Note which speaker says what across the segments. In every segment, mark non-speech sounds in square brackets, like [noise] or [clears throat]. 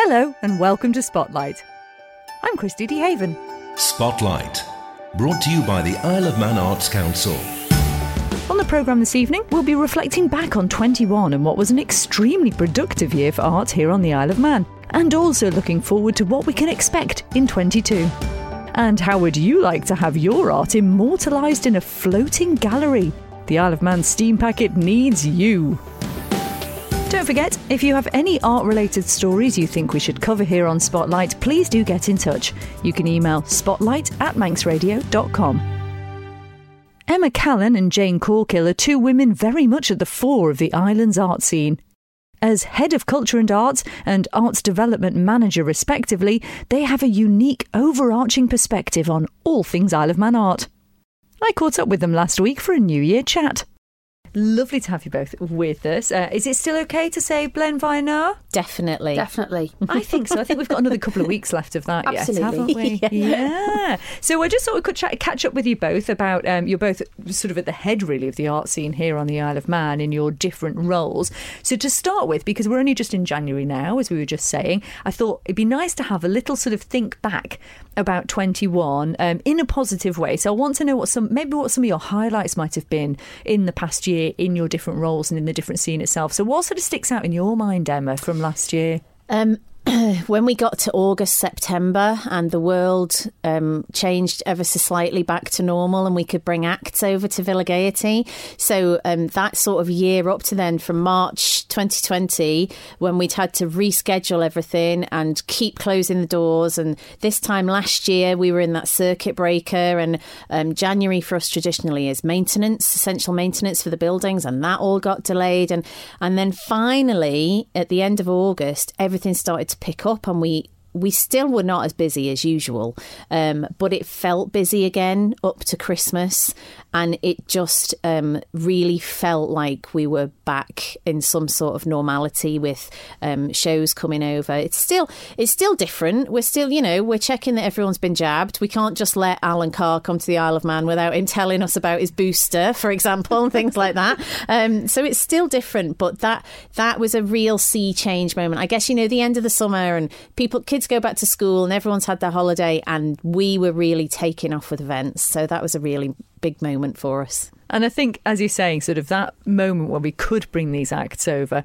Speaker 1: Hello, and welcome to Spotlight. I'm Christy DeHaven.
Speaker 2: Spotlight, brought to you by the Isle of Man Arts Council.
Speaker 1: On the programme this evening, we'll be reflecting back on 21 and what was an extremely productive year for art here on the Isle of Man, and also looking forward to what we can expect in 22. And how would you like to have your art immortalised in a floating gallery? The Isle of Man Steam Packet needs you. Don't forget, if you have any art related stories you think we should cover here on Spotlight, please do get in touch. You can email spotlight at manxradio.com. Emma Callan and Jane Corkill are two women very much at the fore of the island's art scene. As Head of Culture and Arts and Arts Development Manager, respectively, they have a unique, overarching perspective on all things Isle of Man art. I caught up with them last week for a New Year chat. Lovely to have you both with us. Uh, is it still okay to say Blein vie noa?
Speaker 3: Definitely.
Speaker 4: Definitely.
Speaker 1: I think so. I think we've got another couple of weeks left of that
Speaker 4: Absolutely.
Speaker 1: yet, haven't we? [laughs]
Speaker 3: Yeah.
Speaker 1: Yeah. So I just thought we could chat, catch up with you both about um, you're both sort of at the head really of the art scene here on the Isle of Man in your different roles. So to start with, because we're only just in January now, as we were just saying, I thought it'd be nice to have a little sort of think back about 21 um, in a positive way. So I want to know what some maybe what some of your highlights might have been in the past year in your different roles and in the different scene itself. So what sort of sticks out in your mind, Emma, from last year?
Speaker 3: Um, [clears throat] when we got to August, September, and the world um, changed ever so slightly back to normal, and we could bring acts over to Villa Gaiety. So um, that sort of year up to then, from March 2020, when we'd had to reschedule everything and keep closing the doors, and this time last year we were in that circuit breaker, and um, January for us traditionally is maintenance, essential maintenance for the buildings, and that all got delayed, and and then finally at the end of August, everything started to pick up, and we we still were not as busy as usual, um, but it felt busy again up to Christmas, and it just um, really felt like we were back in some sort of normality with um, shows coming over. It's still it's still different. We're still you know we're checking that everyone's been jabbed. We can't just let Alan Carr come to the Isle of Man without him telling us about his booster, for example, and things like that. [laughs] Um, so it's still different, but that that was a real sea change moment. I guess you know the end of the summer and people kids go back to school and everyone's had their holiday and we were really taking off with events. So that was a really big moment for us.
Speaker 1: And I think, as you're saying, sort of that moment where we could bring these acts over.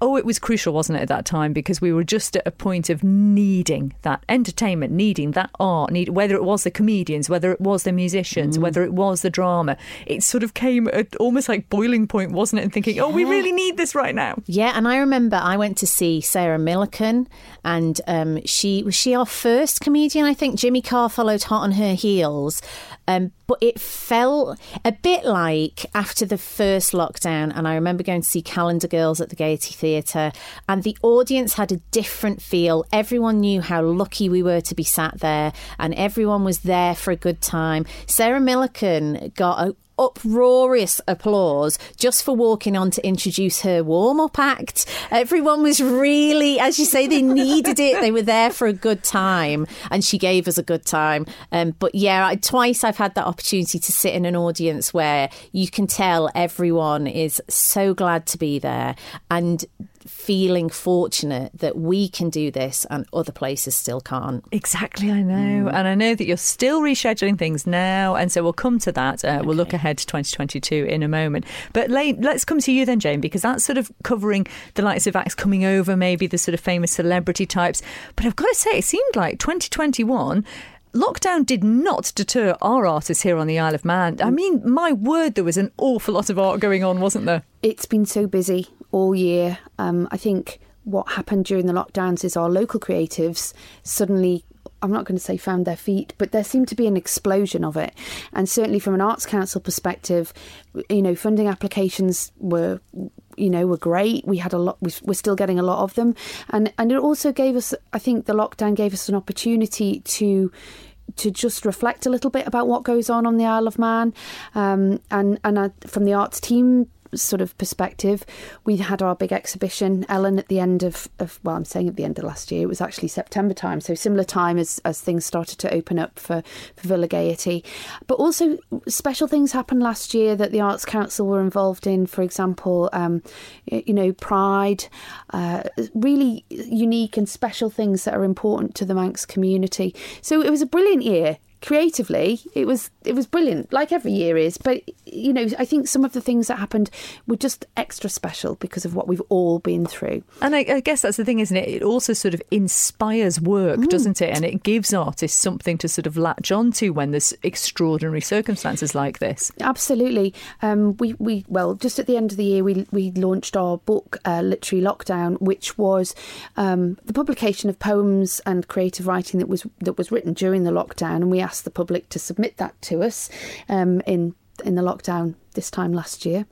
Speaker 1: Oh, it was crucial, wasn't it, at that time? Because we were just at a point of needing that entertainment, needing that art, need, whether it was the comedians, whether it was the musicians, whether it was the drama. It sort of came at almost like boiling point, wasn't it? And thinking, oh, we really need this right now.
Speaker 3: Yeah, and I remember I went to see Sarah Millican, and um, she was she our first comedian. I think Jimmy Carr followed hot on her heels, um, but it felt a bit like after the first lockdown. And I remember going to see Calendar Girls at the Gaiety Theatre, and the audience had a different feel. Everyone knew how lucky we were to be sat there, and everyone was there for a good time. Sarah Millican got a uproarious applause just for walking on to introduce her warm up act. Everyone was really, as you say, they needed it. They were there for a good time, and she gave us a good time. Um, but yeah, I, twice I've had that opportunity to sit in an audience where you can tell everyone is so glad to be there and feeling fortunate that we can do this and other places still can't.
Speaker 1: Exactly, I know. And I know that you're still rescheduling things now. And so we'll come to that. Uh, We'll look ahead to 2022 in a moment. But Lane, let's come to you then, Jane, because that's sort of covering the likes of acts coming over, maybe the sort of famous celebrity types. But I've got to say, it seemed like 2021. Lockdown did not deter our artists here on the Isle of Man. I mean, my word, there was an awful lot of art going on, wasn't there?
Speaker 4: It's been so busy all year. Um, I think what happened during the lockdowns is our local creatives suddenly. I'm not going to say found their feet, but there seemed to be an explosion of it. And certainly from an Arts Council perspective, you know, funding applications were you know were great we had a lot we're still getting a lot of them and and it also gave us i think the lockdown gave us an opportunity to to just reflect a little bit about what goes on on the Isle of Man, um, and and I, from the arts team sort of perspective, we had our big exhibition, Ellen, at the end of, of well, I'm saying at the end of last year. It was actually September time, so similar time as, as things started to open up for, for Villa Gaiety. But also, special things happened last year that the Arts Council were involved in. For example, um, you know, Pride, uh, really unique and special things that are important to the Manx community. So it was a brilliant year creatively it was it was brilliant like every year is. But you know i think some of the things that happened were just extra special because of what we've all been through.
Speaker 1: And i, I guess that's the thing isn't it? It also sort of inspires work mm. doesn't it? And it gives artists something to sort of latch onto when there's extraordinary circumstances like this.
Speaker 4: Absolutely. Um, we we well just at the end of the year we we launched our book uh, literary lockdown which was um, the publication of poems and creative writing that was that was written during the lockdown. And we asked the public to submit that to us um, in in the lockdown this time last year.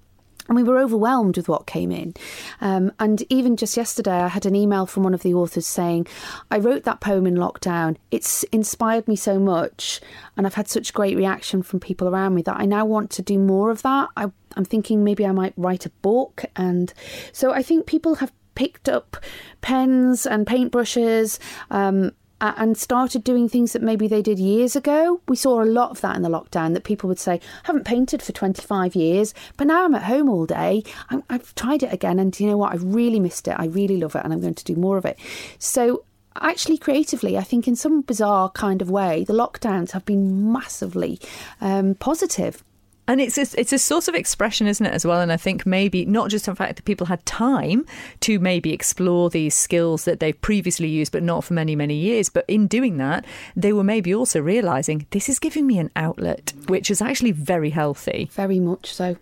Speaker 4: And we were overwhelmed with what came in. Um, and even just yesterday, I had an email from one of the authors saying, I wrote that poem in lockdown. It's inspired me so much. And I've had such great reaction from people around me that I now want to do more of that. I, I'm thinking maybe I might write a book. And so I think people have picked up pens and paintbrushes um, and started doing things that maybe they did years ago. We saw a lot of that in the lockdown that people would say, I haven't painted for 25 years, but now I'm at home all day. i have tried it again, and you know what? I've really missed it. I really love it, and I'm going to do more of it. So, actually, creatively, I think in some bizarre kind of way, the lockdowns have been massively um, positive
Speaker 1: and it's a, it's a source of expression, isn't it, as well? And I think maybe not just the fact that people had time to maybe explore these skills that they've previously used, but not for many, many years. But in doing that, they were maybe also realizing this is giving me an outlet, which is actually very healthy.
Speaker 4: Very much so.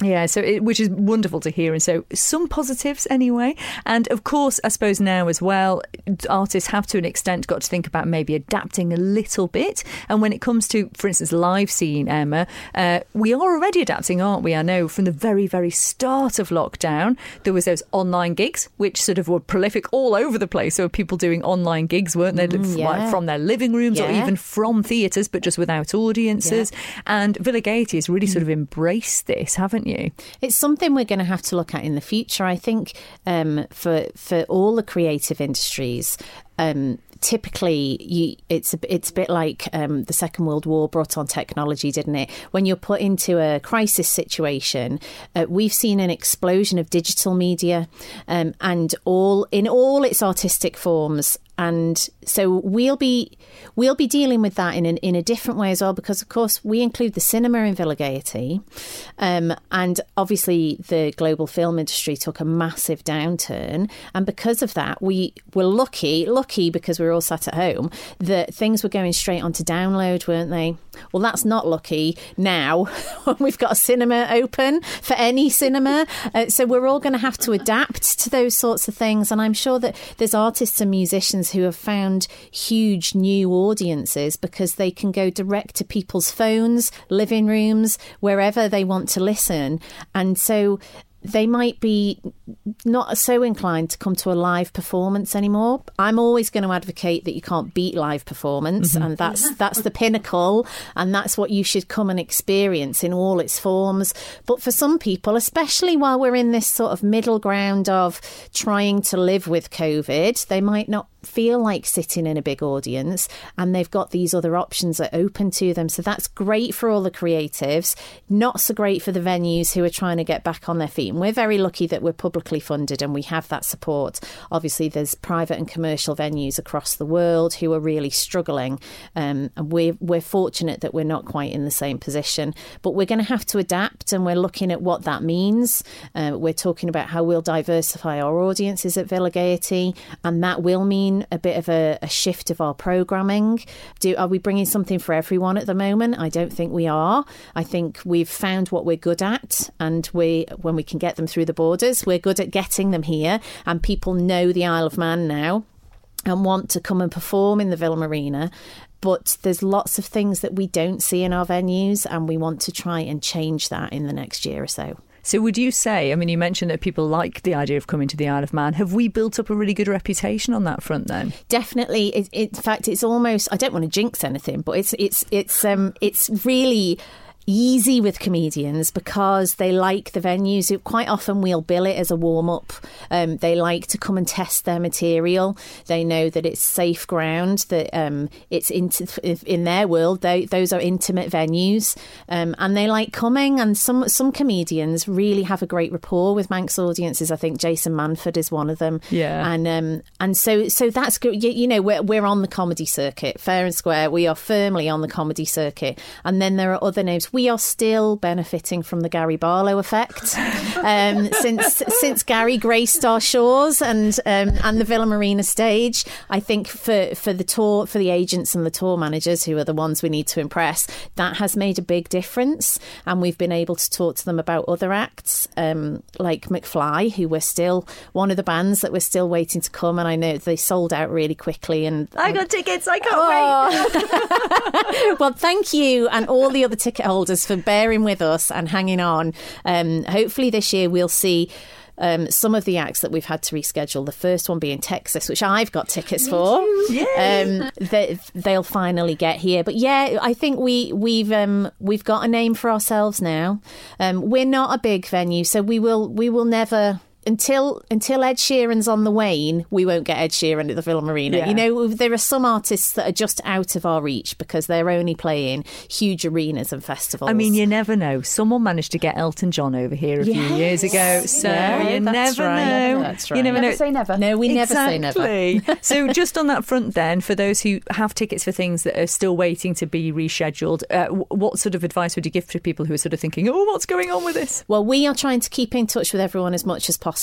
Speaker 1: Yeah, so it, which is wonderful to hear, and so some positives anyway. And of course, I suppose now as well, artists have to an extent got to think about maybe adapting a little bit. And when it comes to, for instance, live scene, Emma, uh, we are already adapting, aren't we? I know from the very, very start of lockdown, there was those online gigs, which sort of were prolific all over the place. So people doing online gigs, weren't they, mm, yeah. from their living rooms yeah. or even from theatres, but just without audiences. Yeah. And Villa Gaiety has really mm. sort of embraced this, haven't you?
Speaker 3: It's something we're going to have to look at in the future. I think um, for for all the creative industries, um, typically you, it's a, it's a bit like um, the Second World War brought on technology, didn't it? When you're put into a crisis situation, uh, we've seen an explosion of digital media um, and all in all its artistic forms and so we'll be we'll be dealing with that in an, in a different way as well because of course we include the cinema in Villa Gaiety um, and obviously the global film industry took a massive downturn. And because of that we were lucky lucky because we were all sat at home that things were going straight onto download weren't they? Well that's not lucky. Now [laughs] when we've got a cinema open for any cinema uh, so we're all going to have to adapt to those sorts of things. And I'm sure that there's artists and musicians who have found huge new audiences because they can go direct to people's phones, living rooms, wherever they want to listen. And so they might be not so inclined to come to a live performance anymore. I'm always going to advocate that you can't beat live performance, mm-hmm. and that's that's the pinnacle, and that's what you should come and experience in all its forms. But for some people, especially while we're in this sort of middle ground of trying to live with COVID, they might not feel like sitting in a big audience and they've got these other options that are open to them. So that's great for all the creatives, not so great for the venues who are trying to get back on their feet. And we're very lucky that we're publicly funded and we have that support. Obviously, there's private and commercial venues across the world who are really struggling. Um, and we're, we're fortunate that we're not quite in the same position. But we're going to have to adapt and we're looking at what that means. Uh, we're talking about how we'll diversify our audiences at Villa Gaiety, and that will mean a bit of a, a shift of our programming? Do are we bringing something for everyone at the moment? I don't think we are. I think we've found what we're good at, and we when we can get them through the borders, we're good at getting them here, and people know the Isle of Man now and want to come and perform in the Villa Marina but there's lots of things that we don't see in our venues and we want to try and change that in the next year or so.
Speaker 1: So, would you say, I mean, you mentioned that people like the idea of coming to the Isle of Man. Have we built up a really good reputation on that front then?
Speaker 3: Definitely. It, in fact, it's almost, I don't want to jinx anything, but it's, it's, it's, um, it's really easy with comedians because they like the venues. Quite often we'll bill it as a warm up. Um, they like to come and test their material. They know that it's safe ground, that um, it's into, in their world, they, those are intimate venues. Um, and they like coming. And some, some comedians really have a great rapport with Manx audiences. I think Jason Manford is one of them.
Speaker 1: Yeah.
Speaker 3: And um, and so so that's good. You, you know, we're, we're on the comedy circuit, fair and square. We are firmly on the comedy circuit. And then there are other names we are still benefiting from the Gary Barlow effect um, [laughs] since since Gary graced our shores and um, and the Villa Marina stage. I think for for the tour for the agents and the tour managers who are the ones we need to impress, that has made a big difference, and we've been able to talk to them about other acts um, like McFly, who we're still one of the bands that we're still waiting to come, and I know they sold out really quickly. And
Speaker 1: I got tickets. I can't wait.
Speaker 3: Oh. [laughs] [laughs] well, thank you and all the other ticket holders for bearing with us and hanging on. Um, hopefully, this year we'll see. Um, some of the acts that we've had to reschedule, the first one being Texas, which I've got tickets for, um, they, they'll finally get here. But yeah, I think we we've um, we've got a name for ourselves now. Um, we're not a big venue, so we will we will never until until Ed Sheeran's on the wane, we won't get Ed Sheeran at the Marina.
Speaker 1: Yeah.
Speaker 3: You know, there are some artists that are just out of our reach because they're only playing huge arenas and festivals.
Speaker 1: I mean, you never know. Someone managed to get Elton John over here a few years ago, so
Speaker 3: Yeah,
Speaker 1: you never
Speaker 3: right.
Speaker 1: know.
Speaker 3: That's
Speaker 1: You
Speaker 3: right.
Speaker 1: never
Speaker 4: Never
Speaker 1: know.
Speaker 4: say never.
Speaker 3: no, we never say never. [laughs]
Speaker 1: So, just on that front, then, for those who have tickets for things that are still waiting to be rescheduled, uh, what sort of advice would you give to people who are sort of thinking, "Oh, what's going on with this?"
Speaker 3: Well, we are trying to keep in touch with everyone as much as possible.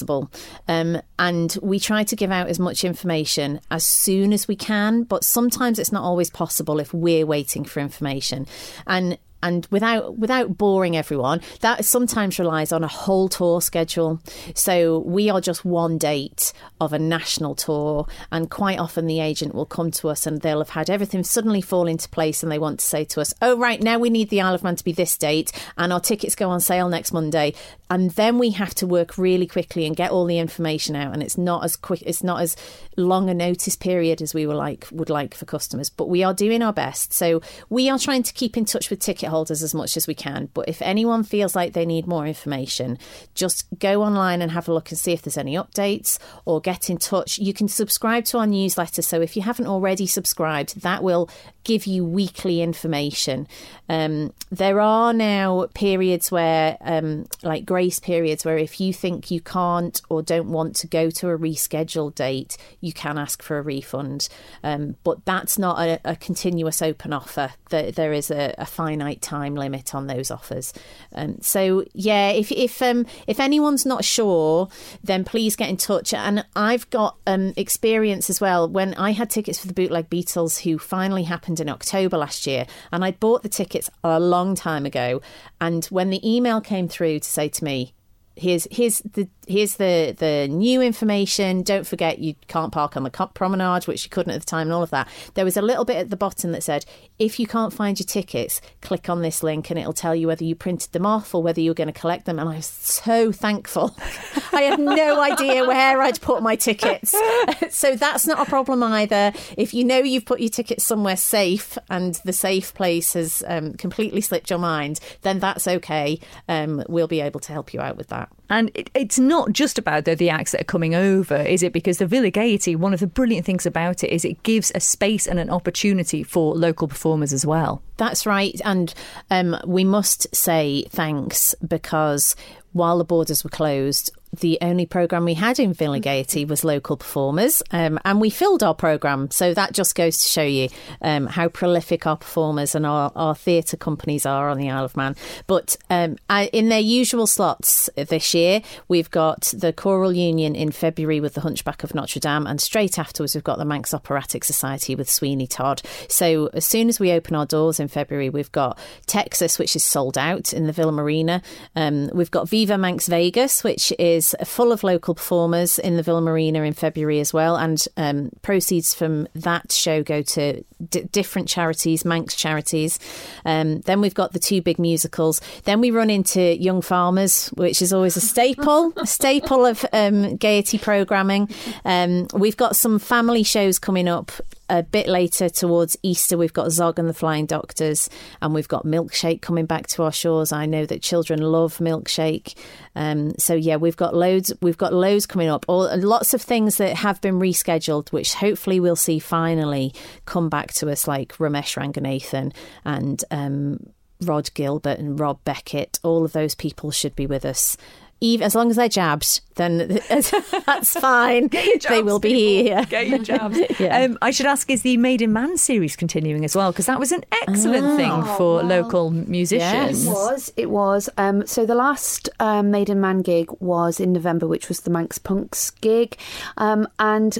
Speaker 3: Um, and we try to give out as much information as soon as we can, but sometimes it's not always possible if we're waiting for information. And and without without boring everyone, that sometimes relies on a whole tour schedule. So we are just one date of a national tour, and quite often the agent will come to us and they'll have had everything suddenly fall into place, and they want to say to us, "Oh, right now we need the Isle of Man to be this date, and our tickets go on sale next Monday." And then we have to work really quickly and get all the information out, and it's not as quick, it's not as long a notice period as we were like would like for customers, but we are doing our best. So we are trying to keep in touch with ticket holders as much as we can. But if anyone feels like they need more information, just go online and have a look and see if there's any updates or get in touch. You can subscribe to our newsletter. So if you haven't already subscribed, that will give you weekly information. Um, there are now periods where, um, like grace periods, where if you think you can't or don't want to go to a rescheduled date, you can ask for a refund. Um, but that's not a, a continuous open offer. There, is a, a finite time limit on those offers. Um, so yeah, if if um, if anyone's not sure, then please get in touch. And I've got um, experience as well. When I had tickets for the Bootleg Beatles, who finally happened in October last year, and I'd bought the tickets a long time ago. And when the email came through to say to me, here's here's the here's the the new information. Don't forget you can't park on the promenade which you couldn't at the time and all of that. There was a little bit at the bottom that said if you can't find your tickets click on this link and it'll tell you whether you printed them off or whether you're going to collect them. And i was so thankful. [laughs] I had no idea where i'd put my tickets. [laughs] So that's not a problem either. If you know you've put your tickets somewhere safe and the safe place has um, completely slipped your mind then that's okay. Um, we'll be able to help you out with that
Speaker 1: And it, it's not just about the, the acts that are coming over, is it? Because the Villa Gaiety, one of the brilliant things about it is it gives a space and an opportunity for local performers as well.
Speaker 3: That's right. And um, we must say thanks because while the borders were closed, the only programme we had in Villa Gaiety was local performers, um, and we filled our programme. So that just goes to show you um, how prolific our performers and our, our theatre companies are on the Isle of Man. But um, I, in their usual slots this year, we've got the Choral Union in February with the Hunchback of Notre Dame, and straight afterwards, we've got the Manx Operatic Society with Sweeney Todd. So as soon as we open our doors in February, we've got Texas, which is sold out in the Villa Marina. Um, we've got Viva Manx Vegas, which is full of local performers in the Villa Marina in February as well. And um, proceeds from that show go to d- different charities, Manx charities. Um, then we've got the two big musicals. Then we run into Young Farmers, which is always a staple, a staple of um, Gaiety programming. Um, we've got some family shows coming up a bit later towards Easter, we've got Zog and the Flying Doctors, and we've got Milkshake coming back to our shores. I know that children love Milkshake. Um, so yeah, we've got loads. We've got loads coming up. All lots of things that have been rescheduled, which hopefully we'll see finally come back to us, like Romesh Ranganathan and. Um, Rhod Gilbert and Rob Beckett, all of those people should be with us. Even, as long as they're jabbed, then [laughs] that's fine.
Speaker 1: Jabs,
Speaker 3: they will be
Speaker 1: people.
Speaker 3: here.
Speaker 1: Get your jabs. [laughs]
Speaker 3: Yeah.
Speaker 1: um, I should ask: Is the Made in Man series continuing as well? Because that was an excellent
Speaker 3: Oh.
Speaker 1: thing for local musicians.
Speaker 3: Yes.
Speaker 4: It was. It was. Um, so the last um, Made in Man gig was in November, which was the Manx Punks gig, um, and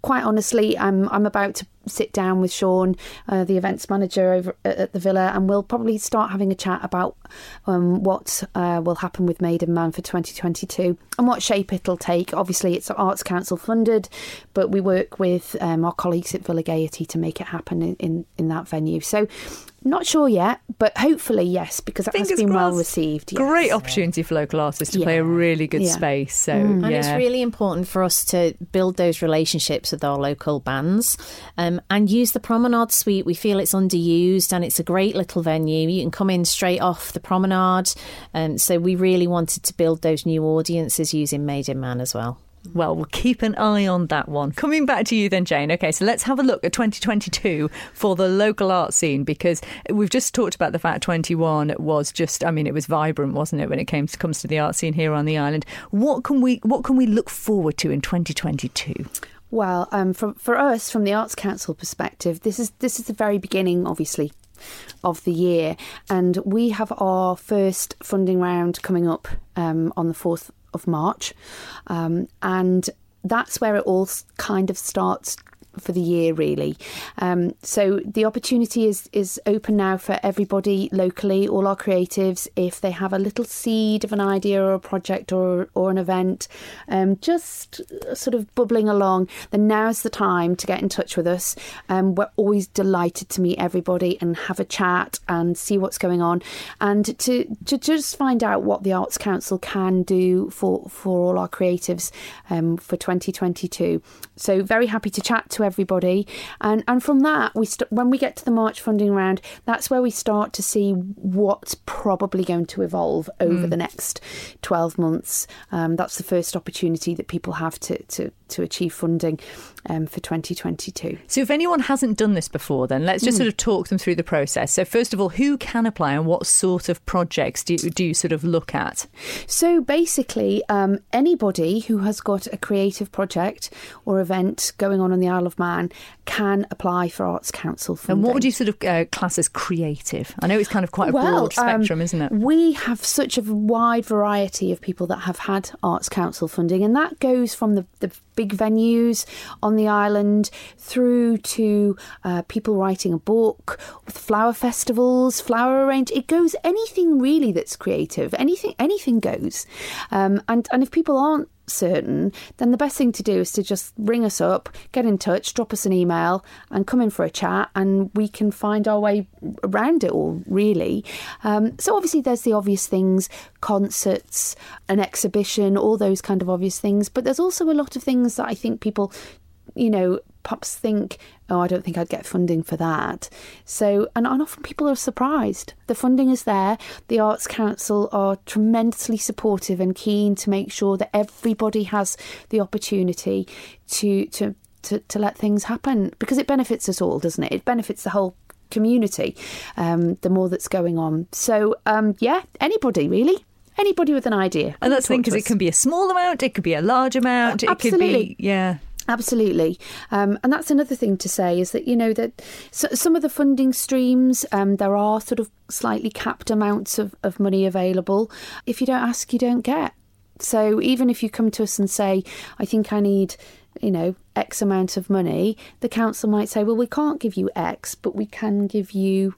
Speaker 4: quite honestly, I'm I'm about to sit down with Sean, uh, the events manager over at the villa, and we'll probably start having a chat about um, what uh, will happen with Made in Man for 2022 and what shape it'll take. Obviously, it's Arts Council funded, but we work with um, our colleagues at Villa Gaiety to make it happen in, in, in that venue. So, not sure yet, but hopefully, yes, because it has
Speaker 1: Fingers
Speaker 4: been well received. yes.
Speaker 1: Great opportunity for local artists to play a really good
Speaker 4: Yeah.
Speaker 1: space. So,
Speaker 3: And
Speaker 1: yeah.
Speaker 3: it's really important for us to build those relationships with our local bands um, and use the Promenade Suite. We feel it's underused and it's a great little venue. You can come in straight off the promenade. Um, so we really wanted to build those new audiences using Made in Man as well.
Speaker 1: Well, we'll keep an eye on that one. Coming back to you then, Jane. Okay, so let's have a look at 2022 for the local art scene because we've just talked about the fact 21 was just, I mean, it was vibrant, wasn't it, when it came to, comes to the art scene here on the island. What can we what can we look forward to in 2022?
Speaker 4: Well, um, for for us, from the Arts Council perspective, this is this is the very beginning, obviously, of the year, and we have our first funding round coming up um, on the fourth of March, um, and that's where it all kind of starts for the year really. Um, so the opportunity is is open now for everybody locally all our creatives. If they have a little seed of an idea or a project or or an event um, just sort of bubbling along then now's the time to get in touch with us. Um, we're always delighted to meet everybody and have a chat and see what's going on and to to just find out what the arts council can do for for all our creatives um, for 2022 so very happy to chat to everybody. And and from that we st- when we get to the march funding round that's where we start to see what's probably going to evolve over the next 12 months. Um, that's the first opportunity that people have to to, to achieve funding um, for 2022
Speaker 1: So, if anyone hasn't done this before, then let's just sort of talk them through the process. So, first of all, who can apply and what sort of projects do you, do you sort of look at?
Speaker 4: So basically, um, anybody who has got a creative project or event going on on the Isle of Man can apply for Arts Council funding.
Speaker 1: And what would you sort of uh, class as creative? I know it's kind of quite a broad
Speaker 4: um,
Speaker 1: spectrum, isn't it?
Speaker 4: We have such a wide variety of people that have had Arts Council funding, and that goes from the, the big venues on the island through to uh, people writing a book, flower festivals, flower arrange. It goes anything really that's creative. Anything, anything goes. Um, and and if people aren't certain, then the best thing to do is to just ring us up, get in touch, drop us an email, and come in for a chat, and we can find our way around it all, really. Um, so, obviously, there's the obvious things concerts, an exhibition, all those kind of obvious things, but there's also a lot of things that I think people, you know, perhaps think, oh, I don't think I'd get funding for that. So, and, and often people are surprised. The funding is there. The Arts Council are tremendously supportive and keen to make sure that everybody has the opportunity to to to, to let things happen because it benefits us all, doesn't it? It benefits the whole community. Um, the more that's going on. So, um, yeah, anybody really. Anybody with an idea.
Speaker 1: And that's the thing because it can be a small amount, it could be a large amount, it could be yeah.
Speaker 4: Absolutely, um, and that's another thing to say is that you know that so, some of the funding streams um, there are sort of slightly capped amounts of, of money available. If you don't ask, you don't get. So even if you come to us and say, "I think I need," you know, X amount of money, the council might say, "Well, we can't give you X, but we can give you."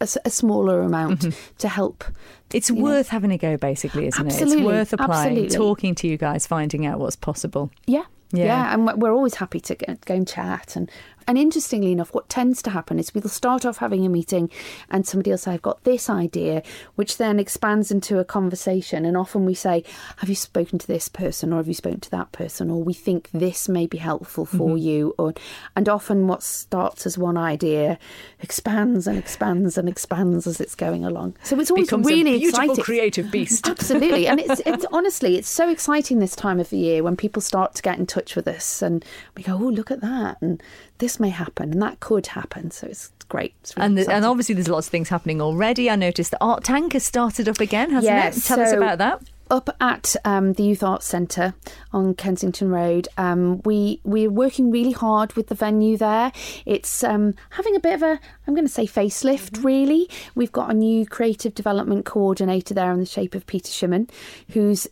Speaker 4: A, a- smaller amount to help.
Speaker 1: It's
Speaker 4: you know.
Speaker 1: worth having a go, basically, isn't it? It's worth applying,
Speaker 4: absolutely.
Speaker 1: talking to you guys, finding out what's possible.
Speaker 4: Yeah.
Speaker 1: Yeah.
Speaker 4: Yeah, and we're- always happy to go and chat and and interestingly enough, what tends to happen is we'll start off having a meeting and somebody will say, I've got this idea, which then expands into a conversation. And often we say, Have you spoken to this person or have you spoken to that person? Or we think this may be helpful for mm-hmm. you. Or and often what starts as one idea expands and expands and expands as it's going along. So it's always
Speaker 1: Becomes
Speaker 4: really
Speaker 1: a beautiful
Speaker 4: exciting.
Speaker 1: creative beast. [laughs]
Speaker 4: Absolutely. And it's it's [laughs] honestly it's so exciting this time of the year when people start to get in touch with us and we go, Oh, look at that and this may happen and that could happen. So it's great. It's
Speaker 1: really and, the, and obviously, there's lots of things happening already. I noticed the Art Tank has started up again, hasn't yes, it? Tell so us about that
Speaker 4: up at um, the Youth Arts Centre on Kensington Road. Um, we we're working really hard with the venue there. It's um, having a bit of a I'm going to say facelift. Mm-hmm. Really, we've got a new creative development coordinator there in the shape of Peter Shimmin, who's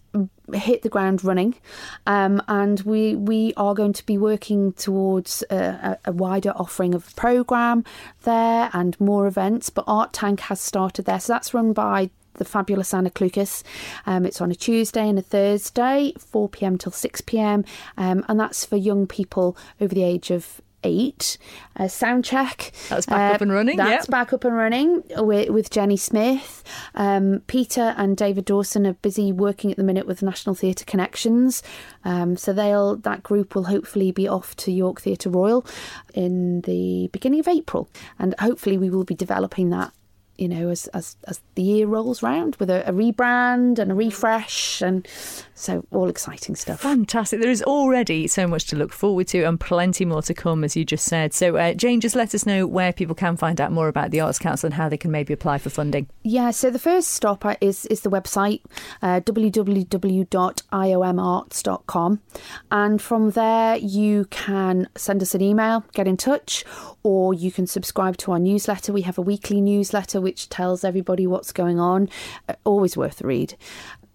Speaker 4: hit the ground running, um, and we we are going to be working towards a, a, wider offering of program there and more events. But Art Tank has started there, so that's run by the fabulous Anna Klukas. Um, it's on a Tuesday and a Thursday, 4 pm till 6 pm, um, and that's for young people over the age of eight. Uh, sound check.
Speaker 1: That's back uh, up and running.
Speaker 4: That's yep. back up and running with, with Jenny Smith. Um, Peter and David Dawson are busy working at the minute with National Theatre Connections. Um, so they'll that group will hopefully be off to York Theatre Royal in the beginning of April, and hopefully we will be developing that you know, as as, as the year rolls round with a, a, rebrand and a refresh, and so all exciting stuff.
Speaker 1: Fantastic! There is already so much to look forward to, and plenty more to come, as you just said. So, uh, Jane, just let us know where people can find out more about the Arts Council and how they can maybe apply for funding.
Speaker 4: Yeah, so the first stop is is the website uh, www.iomarts.com, and from there you can send us an email, get in touch, or you can subscribe to our newsletter. We have a weekly newsletter which tells everybody what's going on. Uh, always worth a read.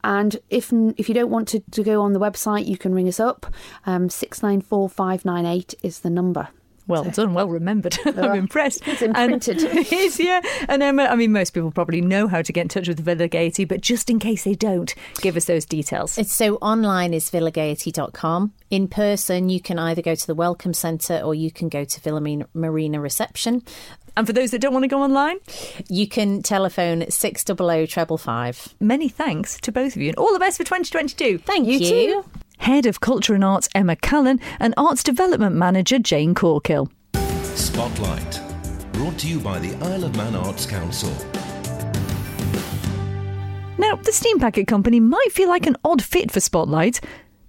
Speaker 4: And if if you don't want to, to go on the website, you can ring us up. Um, six nine four five nine eight is the number.
Speaker 1: Well so. done, well remembered. [laughs] I'm impressed.
Speaker 4: It's imprinted.
Speaker 1: And [laughs] it is, yeah. And um, I mean, most people probably know how to get in touch with Villa Gaiety, but just in case they don't, give us those details.
Speaker 3: It's so online is villagaiety.com. In person, you can either go to the Welcome Centre or you can go to Villa Marina Reception.
Speaker 1: And for those that don't want to go online,
Speaker 3: you can telephone 600 treble five.
Speaker 1: Many thanks to both of you and all the best for 2022.
Speaker 3: Thank you.
Speaker 1: you. Head of Culture and Arts Emma Cullen and Arts Development Manager Jane Corkill.
Speaker 2: Spotlight, brought to you by the Isle of Man Arts Council.
Speaker 1: Now, the Steam Packet Company might feel like an odd fit for Spotlight,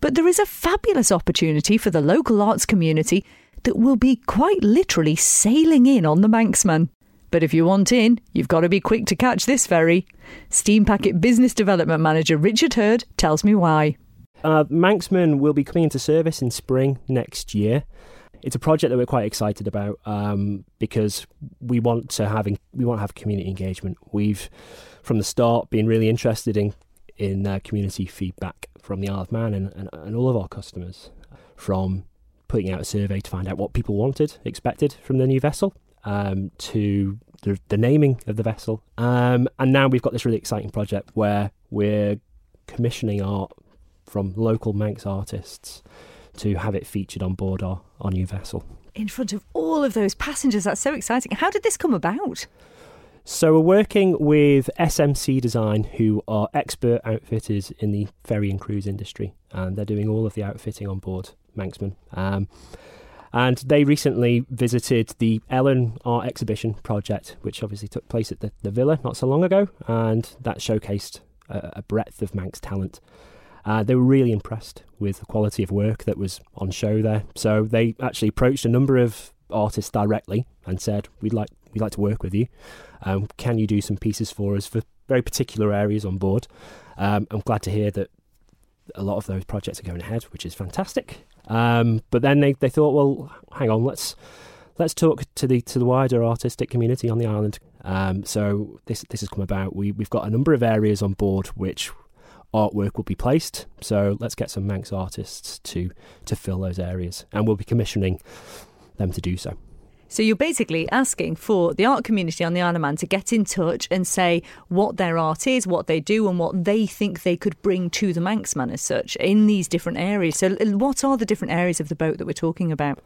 Speaker 1: but there is a fabulous opportunity for the local arts community that will be quite literally sailing in on the Manxman. But if you want in, you've got to be quick to catch this ferry. Steam Packet Business Development Manager Richard Hurd tells me why.
Speaker 5: Uh, Manxman will be coming into service in spring next year. It's a project that we're quite excited about um, because we want to have we want to have community engagement. We've from the start been really interested in in uh, community feedback from the Isle of Man and, and, and all of our customers, from putting out a survey to find out what people wanted, expected from the new vessel, um, to the, the, naming of the vessel, um, and now we've got this really exciting project where we're commissioning art from local Manx artists to have it featured on board our, our new vessel.
Speaker 1: In front of all of those passengers, that's so exciting. How did this come about?
Speaker 5: So we're working with SMC Design, who are expert outfitters in the ferry and cruise industry, and they're doing all of the outfitting on board Manxman. Um, and they recently visited the Ellen Art Exhibition project, which obviously took place at the, the Villa not so long ago, and that showcased a, a breadth of Manx talent. Uh, they were really impressed with the quality of work that was on show there. So they actually approached a number of artists directly and said, "We'd like we'd like to work with you. Um, can you do some pieces for us for very particular areas on board?" Um, I'm glad to hear that a lot of those projects are going ahead, which is fantastic. Um, but then they, they thought, well, hang on, let's let's talk to the to the wider artistic community on the island. Um, so this this has come about. We we've got a number of areas on board which artwork will be placed. So let's get some Manx artists to to fill those areas, and we'll be commissioning them to do so.
Speaker 1: So you're basically asking for the art community on the Isle of Man to get in touch and say what their art is, what they do, and what they think they could bring to the Manxman as such in these different areas. So what are the different areas of the boat that we're talking about?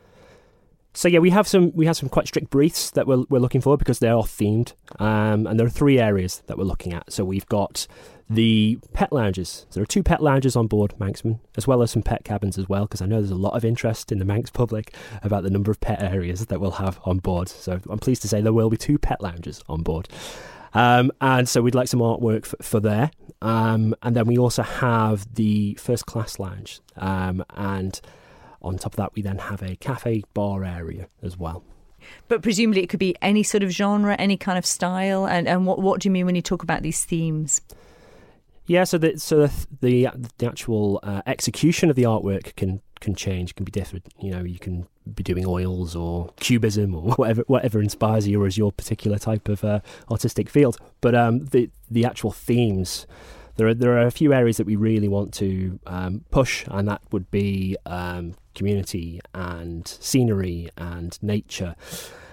Speaker 5: So yeah, we have some we have some quite strict briefs that we're we're looking for because they are themed, um, and there are three areas that we're looking at. So we've got the pet lounges. So There are two pet lounges on board Manxman, as well as some pet cabins as well, because I know there's a lot of interest in the Manx public about the number of pet areas that we'll have on board. So I'm pleased to say there will be two pet lounges on board. Um, and so we'd like some artwork for, for there. Um, and then we also have the first class lounge. Um, and on top of that, we then have a cafe bar area as well.
Speaker 1: But presumably, it could be any sort of genre, any kind of style. And, and what, what do you mean when you talk about these themes?
Speaker 5: Yeah, so the so the the, the actual uh, execution of the artwork can can change, can be different. You know, you can be doing oils or cubism or [laughs] whatever whatever inspires you or is your particular type of uh, artistic field. But um, the the actual themes. There are, there are a few areas that we really want to um, push, and that would be um, community and scenery and nature,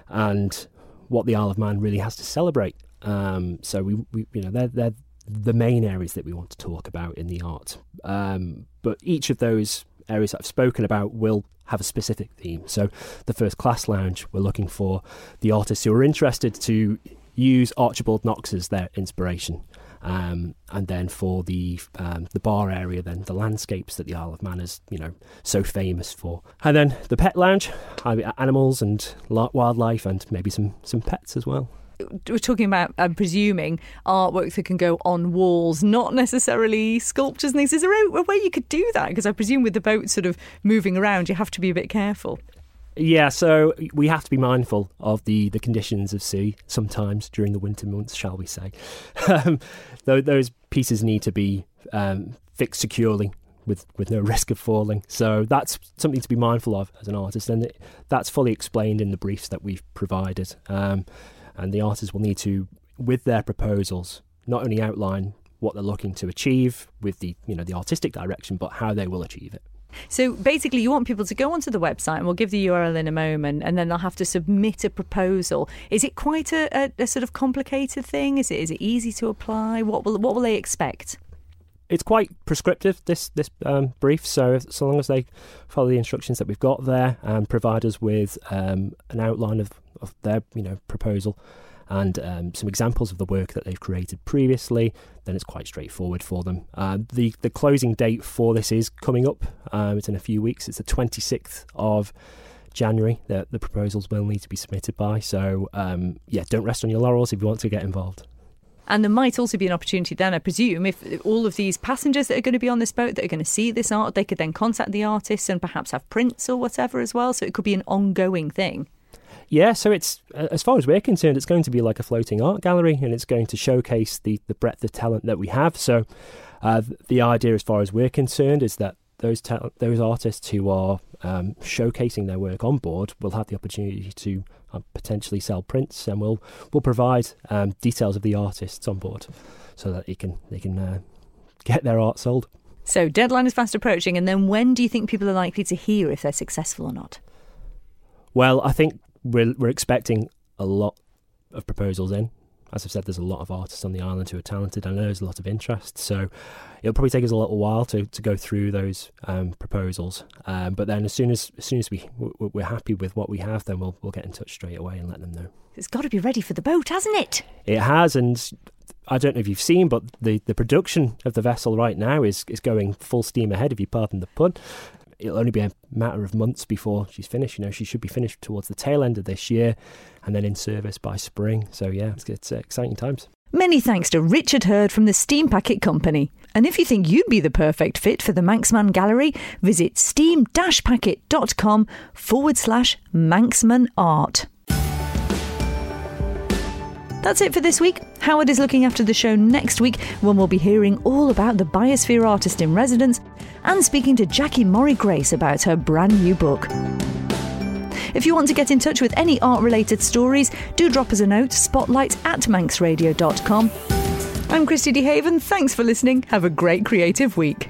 Speaker 5: and what the Isle of Man really has to celebrate. Um, so we, we, you know, they're, they're the main areas that we want to talk about in the art. Um, but each of those areas I've spoken about will have a specific theme. So, the first class lounge, we're looking for the artists who are interested to use Archibald Knox as their inspiration. Um, and then for the um, the bar area, then the landscapes that the Isle of Man is, you know, so famous for. And then the pet lounge, animals and wildlife, and maybe some some pets as well
Speaker 1: we're talking about, I'm presuming, artwork that can go on walls, not necessarily sculptures and things. Is there a way you could do that? Because I presume with the boat sort of moving around, you have to be a bit careful.
Speaker 5: Yeah, so we have to be mindful of the, the conditions of sea sometimes during the winter months, shall we say. [laughs] Um, those pieces need to be um, fixed securely with, with no [laughs] risk of falling. So that's something to be mindful of as an artist, and that's fully explained in the briefs that we've provided. Um, and the artists will need to, with their proposals, not only outline what they're looking to achieve with the you know the artistic direction, but how they will achieve it.
Speaker 1: So basically, you want people to go onto the website, and we'll give the URL in a moment, and then they'll have to submit a proposal. Is it quite a, a, a sort of complicated thing? Is it is it easy to apply? What will what will they expect?
Speaker 5: It's quite prescriptive this this um, brief. So if, so long as they follow the instructions that we've got there and provide us with um, an outline of of their you know proposal and um, some examples of the work that they've created previously, then it's quite straightforward for them. Uh, the the closing date for this is coming up. Um, it's in a few weeks. It's the 26th of January that the proposals will need to be submitted by. So um, yeah, don't rest on your laurels if you want to get involved.
Speaker 1: And there might also be an opportunity then, I presume, if all of these passengers that are going to be on this boat that are going to see this art, they could then contact the artists and perhaps have prints or whatever as well. So it could be an ongoing thing.
Speaker 5: Yeah, so it's as far as we're concerned, it's going to be like a floating art gallery, and it's going to showcase the the breadth of talent that we have. So, uh, the idea, as far as we're concerned, is that those ta- those artists who are um, showcasing their work on board will have the opportunity to potentially sell prints, and we'll we'll provide um, details of the artists on board, so that they can they can uh, get their art sold.
Speaker 1: So deadline is fast approaching, and then when do you think people are likely to hear if they're successful or not?
Speaker 5: Well, I think we're we're expecting a lot of proposals in. As I've said, there's a lot of artists on the island who are talented. I know there's a lot of interest, so it'll probably take us a little while to, to go through those um, proposals. Um, but then, as soon as as soon as we we're happy with what we have, then we'll we'll get in touch straight away and let them know.
Speaker 1: It's got to be ready for the boat, hasn't it?
Speaker 5: It has, and I don't know if you've seen, but the, the production of the vessel right now is, is going full steam ahead, if you pardon the pun it'll only be a matter of months before she's finished. You know, she should be finished towards the tail end of this year and then in service by spring. So, yeah, it's, it's uh, exciting times.
Speaker 1: Many thanks to Richard Hurd from the Steam Packet Company. And if you think you'd be the perfect fit for the Manxman Gallery, visit steam-packet.com forward slash Manxman Art. That's it for this week. Howard is looking after the show next week when we'll be hearing all about the Biosphere Artist in Residence and speaking to Jackie Morrie Grace about her brand new book. If you want to get in touch with any art related stories, do drop us a note spotlight at manxradio.com. I'm Christy DeHaven. Thanks for listening. Have a great creative week.